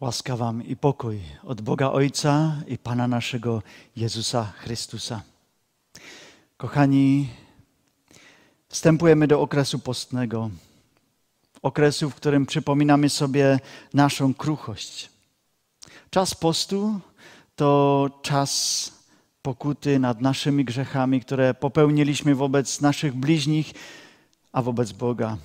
Łaska Wam i pokój od Boga Ojca i Pana naszego Jezusa Chrystusa. Kochani, wstępujemy do okresu postnego, okresu, w którym przypominamy sobie naszą kruchość. Czas postu to czas pokuty nad naszymi grzechami, które popełniliśmy wobec naszych bliźnich, a wobec Boga.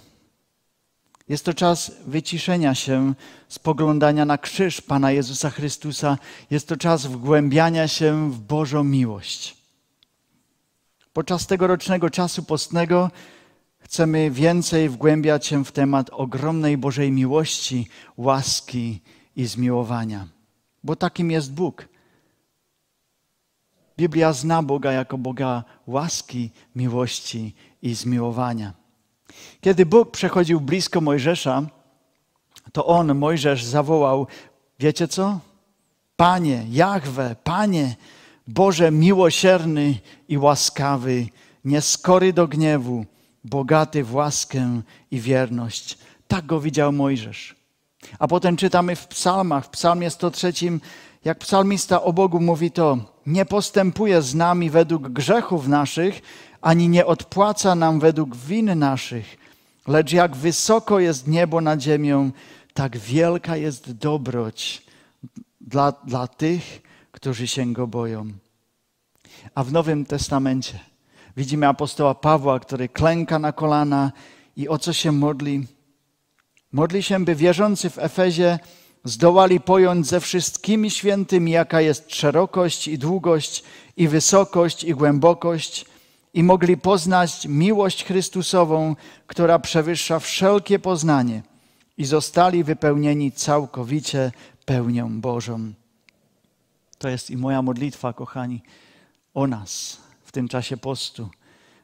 Jest to czas wyciszenia się, spoglądania na krzyż Pana Jezusa Chrystusa. Jest to czas wgłębiania się w Bożą miłość. Podczas tegorocznego czasu postnego chcemy więcej wgłębiać się w temat ogromnej Bożej miłości, łaski i zmiłowania. Bo takim jest Bóg. Biblia zna Boga jako Boga łaski, miłości i zmiłowania. Kiedy Bóg przechodził blisko Mojżesza, to on, Mojżesz, zawołał: Wiecie co? Panie, Jahwe, Panie, Boże miłosierny i łaskawy, nieskory do gniewu, bogaty w łaskę i wierność. Tak go widział Mojżesz. A potem czytamy w psalmach, w psalmie 103, jak psalmista o Bogu mówi to, nie postępuje z nami według grzechów naszych, ani nie odpłaca nam według win naszych. Lecz jak wysoko jest niebo nad ziemią, tak wielka jest dobroć dla, dla tych, którzy się go boją. A w Nowym Testamencie widzimy apostoła Pawła, który klęka na kolana i o co się modli? Modli się, by wierzący w Efezie zdołali pojąć ze wszystkimi świętymi, jaka jest szerokość i długość, i wysokość, i głębokość, i mogli poznać miłość Chrystusową, która przewyższa wszelkie poznanie, i zostali wypełnieni całkowicie pełnią Bożą. To jest i moja modlitwa, kochani, o nas w tym czasie postu,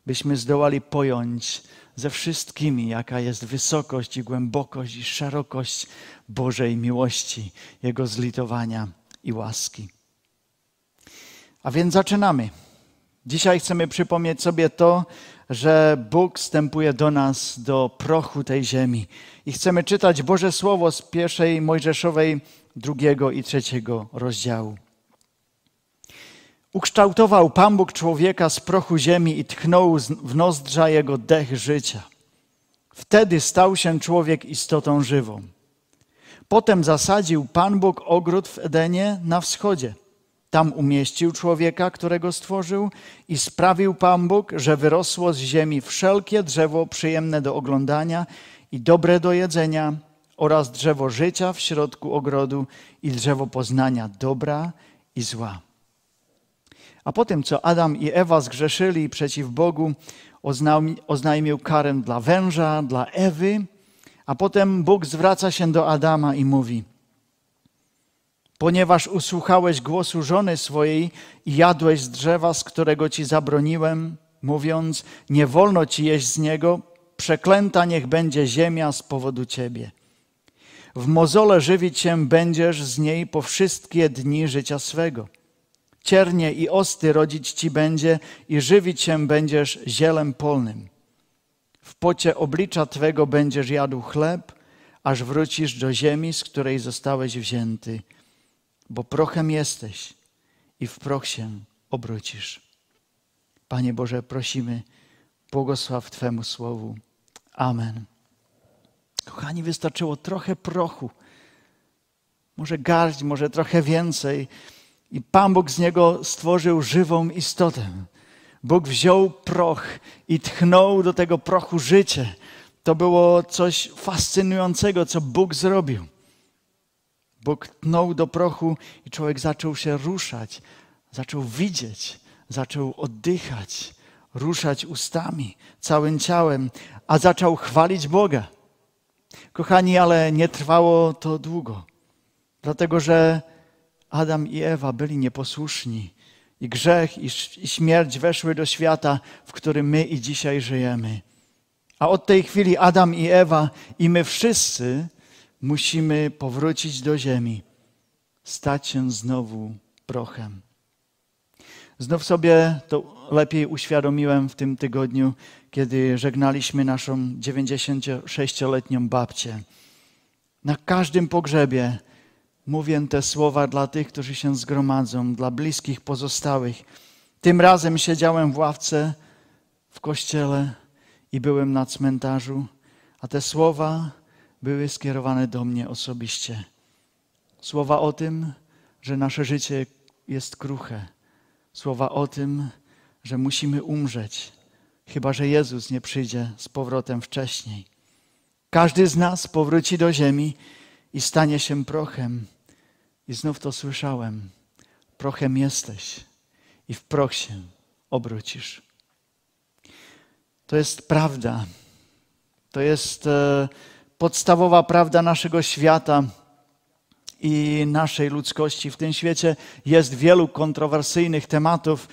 byśmy zdołali pojąć ze wszystkimi, jaka jest wysokość i głębokość i szerokość Bożej miłości, Jego zlitowania i łaski. A więc zaczynamy. Dzisiaj chcemy przypomnieć sobie to, że Bóg wstępuje do nas, do prochu tej ziemi. I chcemy czytać Boże Słowo z pierwszej Mojżeszowej, drugiego i trzeciego rozdziału. Ukształtował Pan Bóg człowieka z prochu ziemi i tchnął w nozdrza jego dech życia. Wtedy stał się człowiek istotą żywą. Potem zasadził Pan Bóg ogród w Edenie na wschodzie – tam umieścił człowieka, którego stworzył, i sprawił Pan Bóg, że wyrosło z ziemi wszelkie drzewo przyjemne do oglądania i dobre do jedzenia, oraz drzewo życia w środku ogrodu i drzewo poznania dobra i zła. A po tym, co Adam i Ewa zgrzeszyli przeciw Bogu, oznajmił karę dla węża, dla Ewy, a potem Bóg zwraca się do Adama i mówi – ponieważ usłuchałeś głosu żony swojej i jadłeś z drzewa, z którego ci zabroniłem, mówiąc: Nie wolno ci jeść z niego, przeklęta niech będzie ziemia z powodu ciebie. W mozole żywić się będziesz z niej po wszystkie dni życia swego. Ciernie i osty rodzić ci będzie i żywić się będziesz zielem polnym. W pocie oblicza twego będziesz jadł chleb, aż wrócisz do ziemi, z której zostałeś wzięty bo prochem jesteś i w proch się obrócisz. Panie Boże, prosimy, błogosław Twemu słowu. Amen. Kochani, wystarczyło trochę prochu, może garść, może trochę więcej, i Pan Bóg z niego stworzył żywą istotę. Bóg wziął proch i tchnął do tego prochu życie. To było coś fascynującego, co Bóg zrobił. Bóg tnął do prochu i człowiek zaczął się ruszać, zaczął widzieć, zaczął oddychać, ruszać ustami, całym ciałem, a zaczął chwalić Boga. Kochani, ale nie trwało to długo, dlatego że Adam i Ewa byli nieposłuszni i grzech i śmierć weszły do świata, w którym my i dzisiaj żyjemy. A od tej chwili Adam i Ewa i my wszyscy musimy powrócić do ziemi, stać się znowu prochem. Znów sobie to lepiej uświadomiłem w tym tygodniu, kiedy żegnaliśmy naszą 96-letnią babcię. Na każdym pogrzebie mówię te słowa dla tych, którzy się zgromadzą, dla bliskich pozostałych. Tym razem siedziałem w ławce w kościele i byłem na cmentarzu, a te słowa były skierowane do mnie osobiście. Słowa o tym, że nasze życie jest kruche. Słowa o tym, że musimy umrzeć, chyba że Jezus nie przyjdzie z powrotem wcześniej. Każdy z nas powróci do ziemi i stanie się prochem. I znów to słyszałem. Prochem jesteś i w proch się obrócisz. To jest prawda. To jest e, podstawowa prawda naszego świata i naszej ludzkości. W tym świecie jest wielu kontrowersyjnych tematów,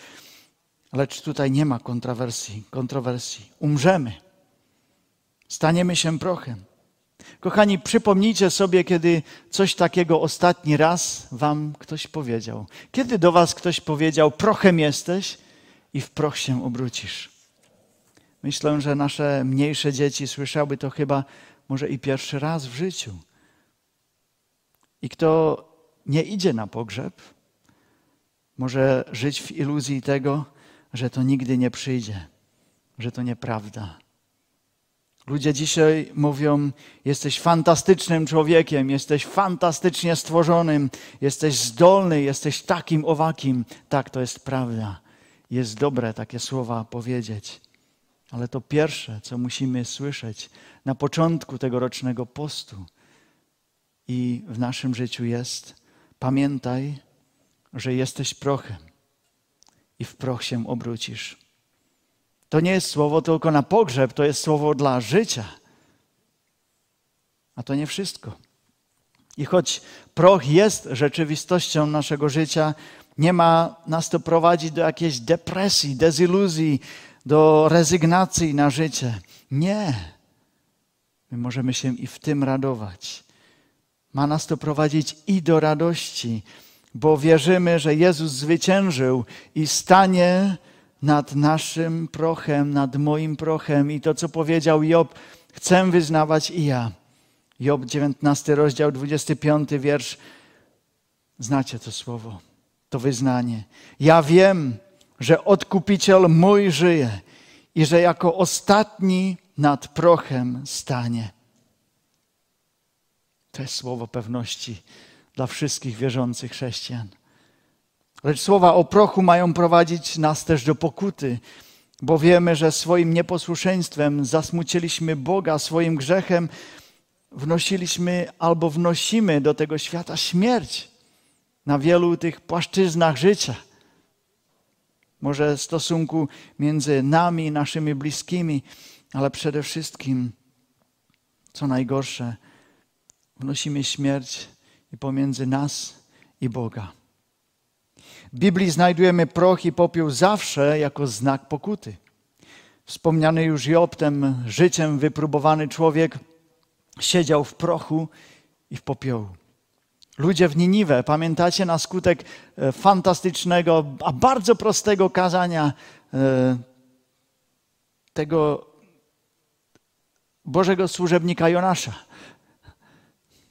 lecz tutaj nie ma kontrowersji. kontrowersji. Umrzemy. Staniemy się prochem. Kochani, przypomnijcie sobie, kiedy coś takiego ostatni raz wam ktoś powiedział. Kiedy do was ktoś powiedział, prochem jesteś i w proch się obrócisz. Myślę, że nasze mniejsze dzieci słyszały to chyba może i pierwszy raz w życiu. I kto nie idzie na pogrzeb, może żyć w iluzji tego, że to nigdy nie przyjdzie, że to nieprawda. Ludzie dzisiaj mówią: Jesteś fantastycznym człowiekiem, jesteś fantastycznie stworzonym, jesteś zdolny, jesteś takim owakim. Tak, to jest prawda. Jest dobre takie słowa powiedzieć. Ale to pierwsze, co musimy słyszeć na początku tegorocznego postu i w naszym życiu jest: pamiętaj, że jesteś prochem i w proch się obrócisz. To nie jest słowo tylko na pogrzeb, to jest słowo dla życia. A to nie wszystko. I choć proch jest rzeczywistością naszego życia, nie ma nas to prowadzić do jakiejś depresji, deziluzji, do rezygnacji na życie. Nie. My możemy się i w tym radować. Ma nas to prowadzić i do radości, bo wierzymy, że Jezus zwyciężył i stanie nad naszym prochem, nad moim prochem. I to, co powiedział Job, chcę wyznawać i ja. Job 19, rozdział 25, wiersz. Znacie to słowo, to wyznanie. Ja wiem, że odkupiciel mój żyje i że jako ostatni nad prochem stanie. To jest słowo pewności dla wszystkich wierzących chrześcijan. Lecz słowa o prochu mają prowadzić nas też do pokuty, bo wiemy, że swoim nieposłuszeństwem zasmuciliśmy Boga, swoim grzechem wnosiliśmy albo wnosimy do tego świata śmierć na wielu tych płaszczyznach życia. Może stosunku między nami, naszymi bliskimi, ale przede wszystkim, co najgorsze, wnosimy śmierć i pomiędzy nas i Boga. W Biblii znajdujemy proch i popiół zawsze jako znak pokuty. Wspomniany już Job, ten życiem wypróbowany człowiek, siedział w prochu i w popiołu. Ludzie w Niniwe, pamiętacie, na skutek e, fantastycznego, a bardzo prostego kazania e, tego Bożego służebnika Jonasza.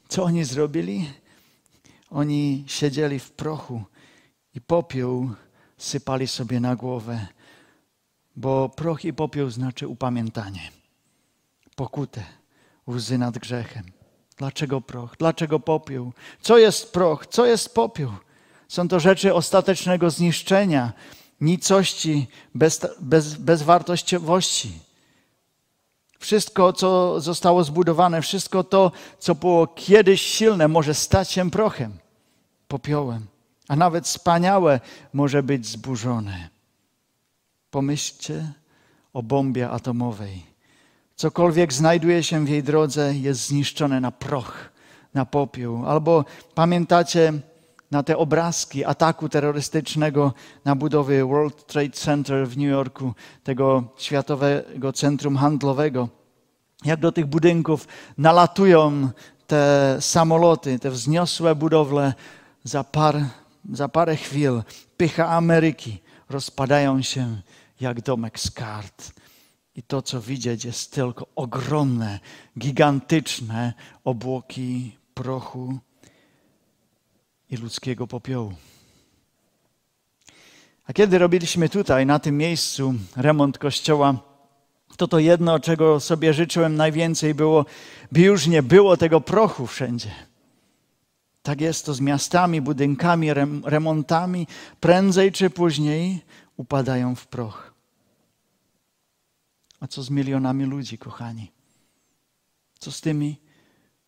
Co oni zrobili? Oni siedzieli w prochu i popiół sypali sobie na głowę, bo proch i popiół znaczy upamiętanie, pokutę, łzy nad grzechem. Dlaczego proch? Dlaczego popiół? Co jest proch? Co jest popiół? Są to rzeczy ostatecznego zniszczenia, nicości, bez, bez, bezwartościowości. Wszystko, co zostało zbudowane, wszystko to, co było kiedyś silne, może stać się prochem, popiołem a nawet wspaniałe może być zburzone. Pomyślcie o bombie atomowej. Cokolwiek znajduje się w jej drodze, jest zniszczone na proch, na popiół. Albo pamiętacie na te obrazki ataku terrorystycznego na budowy World Trade Center w New Yorku, tego światowego centrum handlowego. Jak do tych budynków nalatują te samoloty, te wzniosłe budowle za par za parę chwil pycha Ameryki rozpadają się jak domek z kart. I to, co widzieć, jest tylko ogromne, gigantyczne obłoki prochu i ludzkiego popiołu. A kiedy robiliśmy tutaj, na tym miejscu, remont kościoła, to to jedno, czego sobie życzyłem najwięcej było, by już nie było tego prochu wszędzie. Tak jest to z miastami, budynkami, remontami. Prędzej czy później upadają w proch. A co z milionami ludzi, kochani? Co z tymi,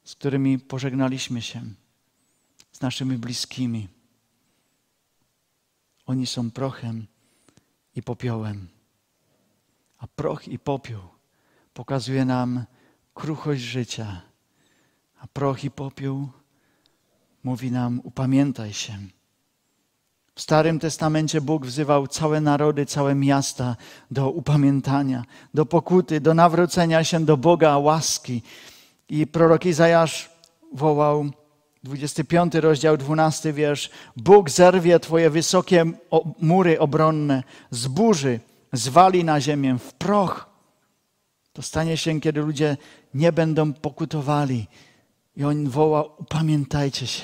z którymi pożegnaliśmy się? Z naszymi bliskimi? Oni są prochem i popiołem. A proch i popiół pokazuje nam kruchość życia. A proch i popiół mówi nam: upamiętaj się. W Starym Testamencie Bóg wzywał całe narody, całe miasta do upamiętania, do pokuty, do nawrócenia się do Boga łaski. I prorok Izajasz wołał, 25 rozdział, 12 wiersz: Bóg zerwie Twoje wysokie mury obronne, zburzy, zwali na ziemię w proch. To stanie się, kiedy ludzie nie będą pokutowali. I on woła: upamiętajcie się.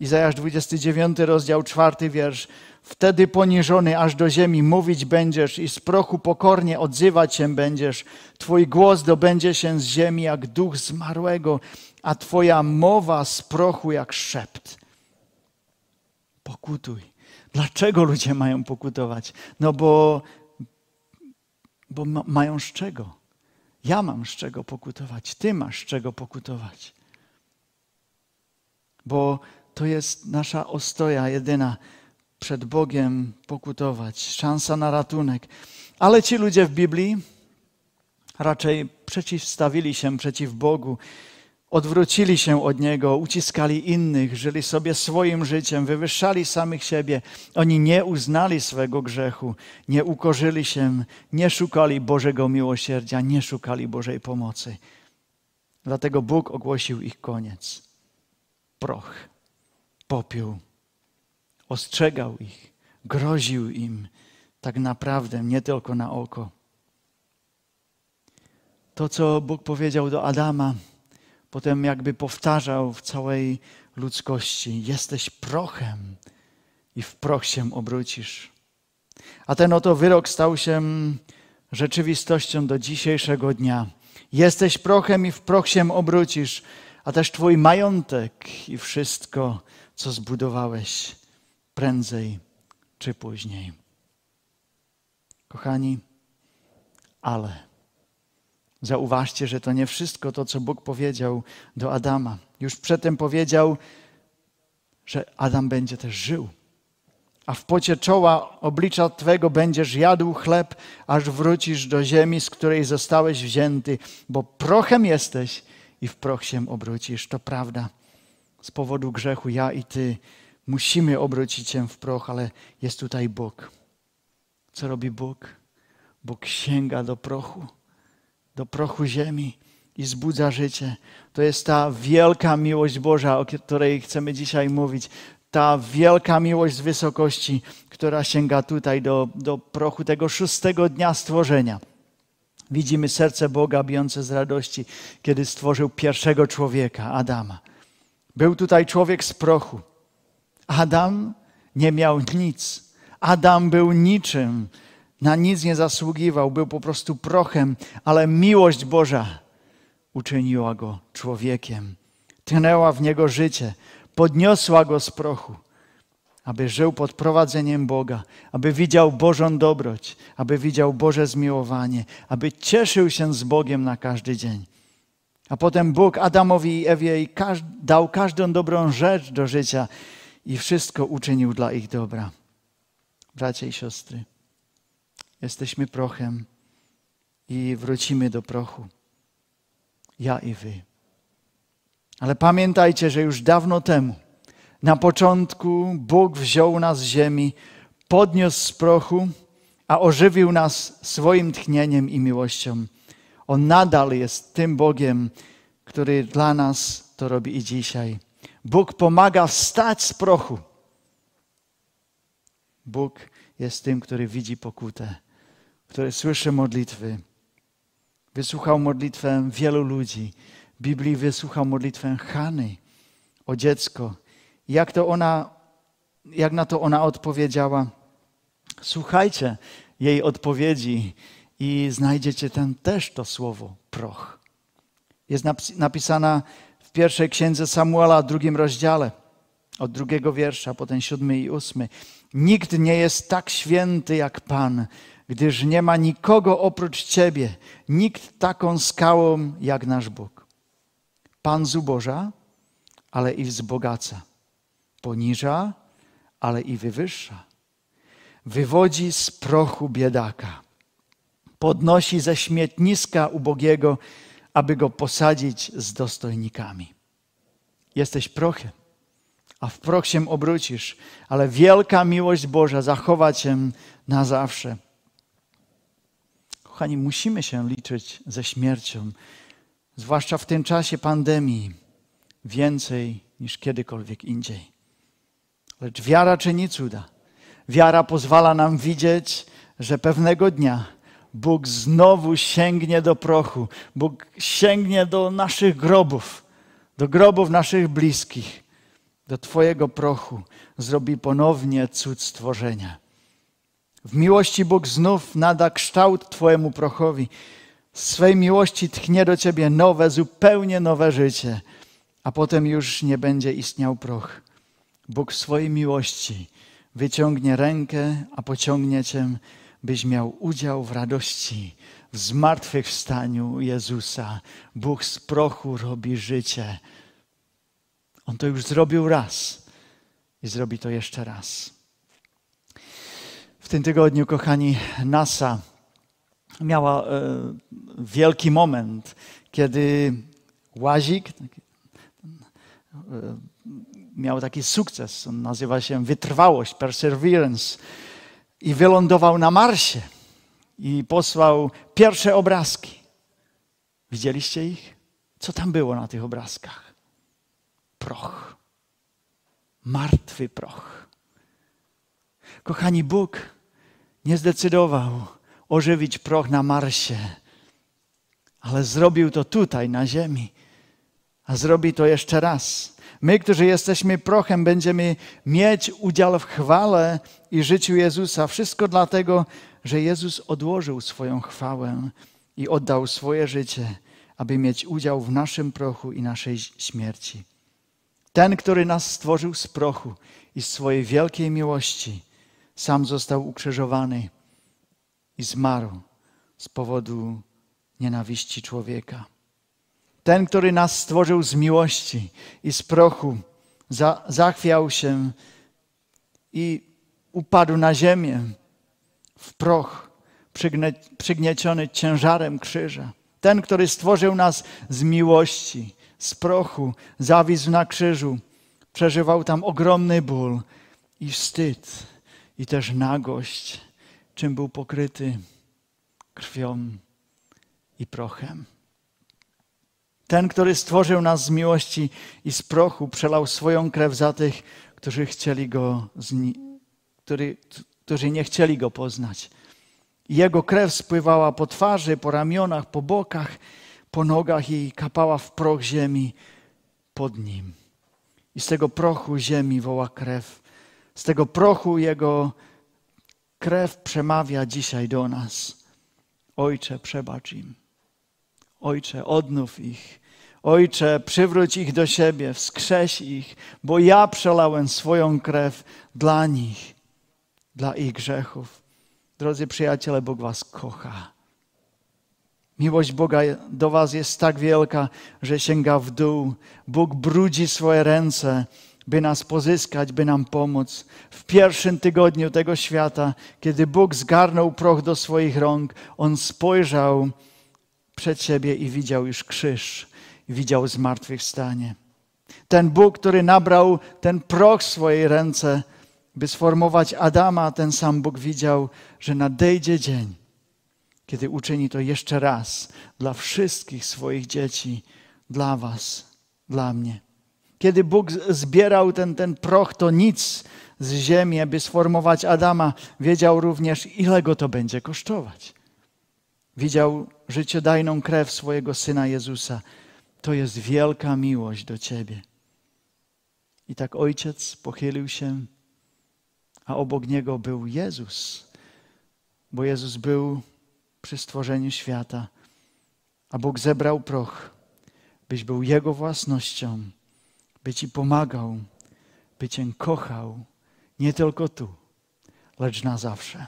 Izajasz 29 rozdział, 4 wiersz. Wtedy poniżony aż do ziemi mówić będziesz i z prochu pokornie odzywać się będziesz. Twój głos dobędzie się z ziemi jak duch zmarłego, a Twoja mowa z prochu jak szept. Pokutuj. Dlaczego ludzie mają pokutować? No bo, bo ma, mają z czego. Ja mam z czego pokutować, Ty masz z czego pokutować. Bo to jest nasza ostoja jedyna przed Bogiem pokutować, szansa na ratunek. Ale ci ludzie w Biblii raczej przeciwstawili się przeciw Bogu, odwrócili się od Niego, uciskali innych, żyli sobie swoim życiem, wywyższali samych siebie. Oni nie uznali swego grzechu, nie ukorzyli się, nie szukali Bożego miłosierdzia, nie szukali Bożej pomocy. Dlatego Bóg ogłosił ich koniec. Proch popiół. Ostrzegał ich, groził im tak naprawdę, nie tylko na oko. To, co Bóg powiedział do Adama, potem jakby powtarzał w całej ludzkości: Jesteś prochem i w proch się obrócisz. A ten oto wyrok stał się rzeczywistością do dzisiejszego dnia. Jesteś prochem i w proch się obrócisz, a też Twój majątek i wszystko, co zbudowałeś prędzej czy później. Kochani, ale zauważcie, że to nie wszystko to, co Bóg powiedział do Adama. Już przedtem powiedział, że Adam będzie też żył. A w pocie czoła oblicza Twego będziesz jadł chleb, aż wrócisz do ziemi, z której zostałeś wzięty, bo prochem jesteś i w proch się obrócisz. To prawda z powodu grzechu ja i ty musimy obrócić się w proch, ale jest tutaj Bóg. Co robi Bóg? Bóg sięga do prochu, do prochu ziemi i zbudza życie. To jest ta wielka miłość Boża, o której chcemy dzisiaj mówić. Ta wielka miłość z wysokości, która sięga tutaj do, do prochu tego szóstego dnia stworzenia. Widzimy serce Boga bijące z radości, kiedy stworzył pierwszego człowieka, Adama. Był tutaj człowiek z prochu. Adam nie miał nic. Adam był niczym. Na nic nie zasługiwał, był po prostu prochem, ale miłość Boża uczyniła go człowiekiem. Tchnęła w niego życie, podniosła go z prochu, aby żył pod prowadzeniem Boga, aby widział Bożą dobroć, aby widział Boże zmiłowanie, aby cieszył się z Bogiem na każdy dzień. A potem Bóg Adamowi i Ewie dał każdą dobrą rzecz do życia i wszystko uczynił dla ich dobra. Bracia i siostry, jesteśmy prochem i wrócimy do prochu. Ja i wy. Ale pamiętajcie, że już dawno temu, na początku, Bóg wziął nas z ziemi, podniósł z prochu, a ożywił nas swoim tchnieniem i miłością. On nadal jest tym Bogiem, który dla nas to robi i dzisiaj. Bóg pomaga wstać z prochu. Bóg jest tym, który widzi pokutę, który słyszy modlitwy. Wysłuchał modlitwę wielu ludzi. Biblii wysłuchał modlitwę Hany o dziecko Jak, to ona, jak na to ona odpowiedziała? Słuchajcie jej odpowiedzi i znajdziecie ten też to słowo proch. Jest napisana w pierwszej księdze Samuela, drugim rozdziale, od drugiego wiersza, potem siódmy i ósmy. Nikt nie jest tak święty jak Pan, gdyż nie ma nikogo oprócz Ciebie, nikt taką skałą jak nasz Bóg. Pan zuboża, ale i wzbogaca, poniża, ale i wywyższa. Wywodzi z prochu biedaka, podnosi ze śmietniska ubogiego, aby go posadzić z dostojnikami. Jesteś prochem, a w proch się obrócisz, ale wielka miłość Boża zachowa cię na zawsze. Kochani, musimy się liczyć ze śmiercią, zwłaszcza w tym czasie pandemii, więcej niż kiedykolwiek indziej. Lecz wiara czyni cuda. Wiara pozwala nam widzieć, że pewnego dnia Bóg znowu sięgnie do prochu, Bóg sięgnie do naszych grobów, do grobów naszych bliskich, do Twojego prochu, zrobi ponownie cud stworzenia. W miłości Bóg znów nada kształt Twojemu prochowi. Z swej miłości tchnie do Ciebie nowe, zupełnie nowe życie, a potem już nie będzie istniał proch. Bóg w swojej miłości wyciągnie rękę, a pociągnie Cię byś miał udział w radości, w zmartwychwstaniu Jezusa. Bóg z prochu robi życie. On to już zrobił raz i zrobi to jeszcze raz. W tym tygodniu, kochani, NASA miała e, wielki moment, kiedy łazik e, miał taki sukces. On nazywa się wytrwałość, perseverance i wylądował na Marsie i posłał pierwsze obrazki. Widzieliście ich? Co tam było na tych obrazkach? Proch. Martwy proch. Kochani, Bóg nie zdecydował ożywić proch na Marsie, ale zrobił to tutaj, na Ziemi, a zrobi to jeszcze raz. My, którzy jesteśmy prochem, będziemy mieć udział w chwale i życiu Jezusa. Wszystko dlatego, że Jezus odłożył swoją chwałę i oddał swoje życie, aby mieć udział w naszym prochu i naszej śmierci. Ten, który nas stworzył z prochu i z swojej wielkiej miłości, sam został ukrzyżowany i zmarł z powodu nienawiści człowieka. Ten, który nas stworzył z miłości i z prochu, za, zachwiał się i upadł na ziemię w proch, przygnie, przygnieciony ciężarem krzyża. Ten, który stworzył nas z miłości, z prochu, zawisł na krzyżu, przeżywał tam ogromny ból i wstyd, i też nagość, czym był pokryty krwią i prochem. Ten, który stworzył nas z miłości i z prochu, przelał swoją krew za tych, którzy chcieli go, który, którzy nie chcieli go poznać. Jego krew spływała po twarzy, po ramionach, po bokach, po nogach i kapała w proch ziemi pod nim. I z tego prochu ziemi woła krew. Z tego prochu jego krew przemawia dzisiaj do nas. Ojcze, przebacz im. Ojcze, odnów ich. Ojcze, przywróć ich do siebie, wskrześ ich, bo ja przelałem swoją krew dla nich, dla ich grzechów. Drodzy przyjaciele, Bóg Was kocha. Miłość Boga do Was jest tak wielka, że sięga w dół. Bóg brudzi swoje ręce, by nas pozyskać, by nam pomóc. W pierwszym tygodniu tego świata, kiedy Bóg zgarnął proch do swoich rąk, On spojrzał przed siebie i widział już krzyż, widział zmartwychwstanie. Ten Bóg, który nabrał ten proch w swojej ręce, by sformować Adama, ten sam Bóg widział, że nadejdzie dzień, kiedy uczyni to jeszcze raz dla wszystkich swoich dzieci, dla Was, dla mnie. Kiedy Bóg zbierał ten, ten proch, to nic z ziemi, by sformować Adama, wiedział również, ile go to będzie kosztować. Widział życiodajną krew swojego Syna Jezusa. To jest wielka miłość do Ciebie. I tak ojciec pochylił się, a obok niego był Jezus, bo Jezus był przy stworzeniu świata, a Bóg zebrał proch, byś był Jego własnością, by Ci pomagał, by Cię kochał, nie tylko tu, lecz na zawsze.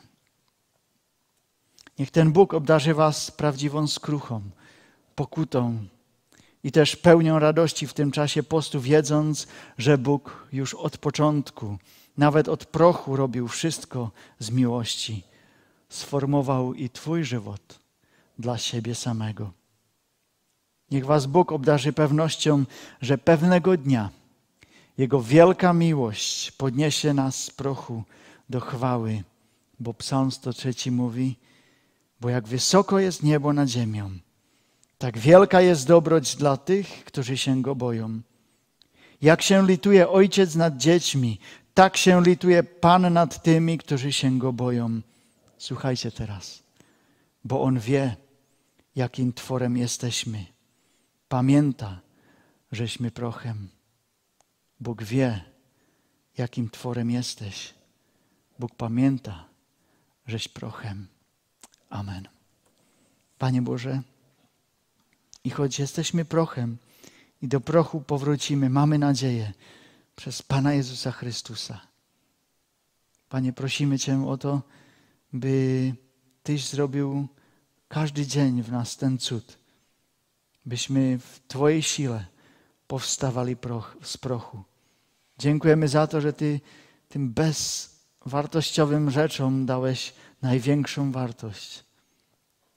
Niech ten Bóg obdarzy Was prawdziwą skruchą, pokutą i też pełnią radości w tym czasie postu, wiedząc, że Bóg już od początku, nawet od prochu, robił wszystko z miłości. Sformował i Twój żywot dla siebie samego. Niech Was Bóg obdarzy pewnością, że pewnego dnia Jego wielka miłość podniesie nas z prochu do chwały, bo Psalm 103 mówi, bo jak wysoko jest niebo nad ziemią, tak wielka jest dobroć dla tych, którzy się Go boją. Jak się lituje Ojciec nad dziećmi, tak się lituje Pan nad tymi, którzy się Go boją. Słuchajcie teraz, bo On wie, jakim tworem jesteśmy. Pamięta, żeśmy prochem. Bóg wie, jakim tworem jesteś. Bóg pamięta, żeś prochem. Amen. Panie Boże, i choć jesteśmy prochem i do prochu powrócimy, mamy nadzieję przez Pana Jezusa Chrystusa. Panie, prosimy Cię o to, by Tyś zrobił każdy dzień w nas ten cud, byśmy w Twojej sile powstawali proch, z prochu. Dziękujemy za to, że Ty tym bezwartościowym rzeczom dałeś największą wartość.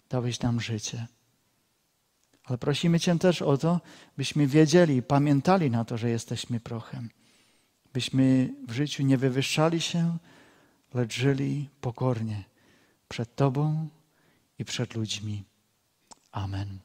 Dałeś nam życie. Ale prosimy Cię też o to, byśmy wiedzieli, pamiętali na to, że jesteśmy prochem. Byśmy w życiu nie wywyższali się, lecz żyli pokornie przed Tobą i przed ludźmi. Amen.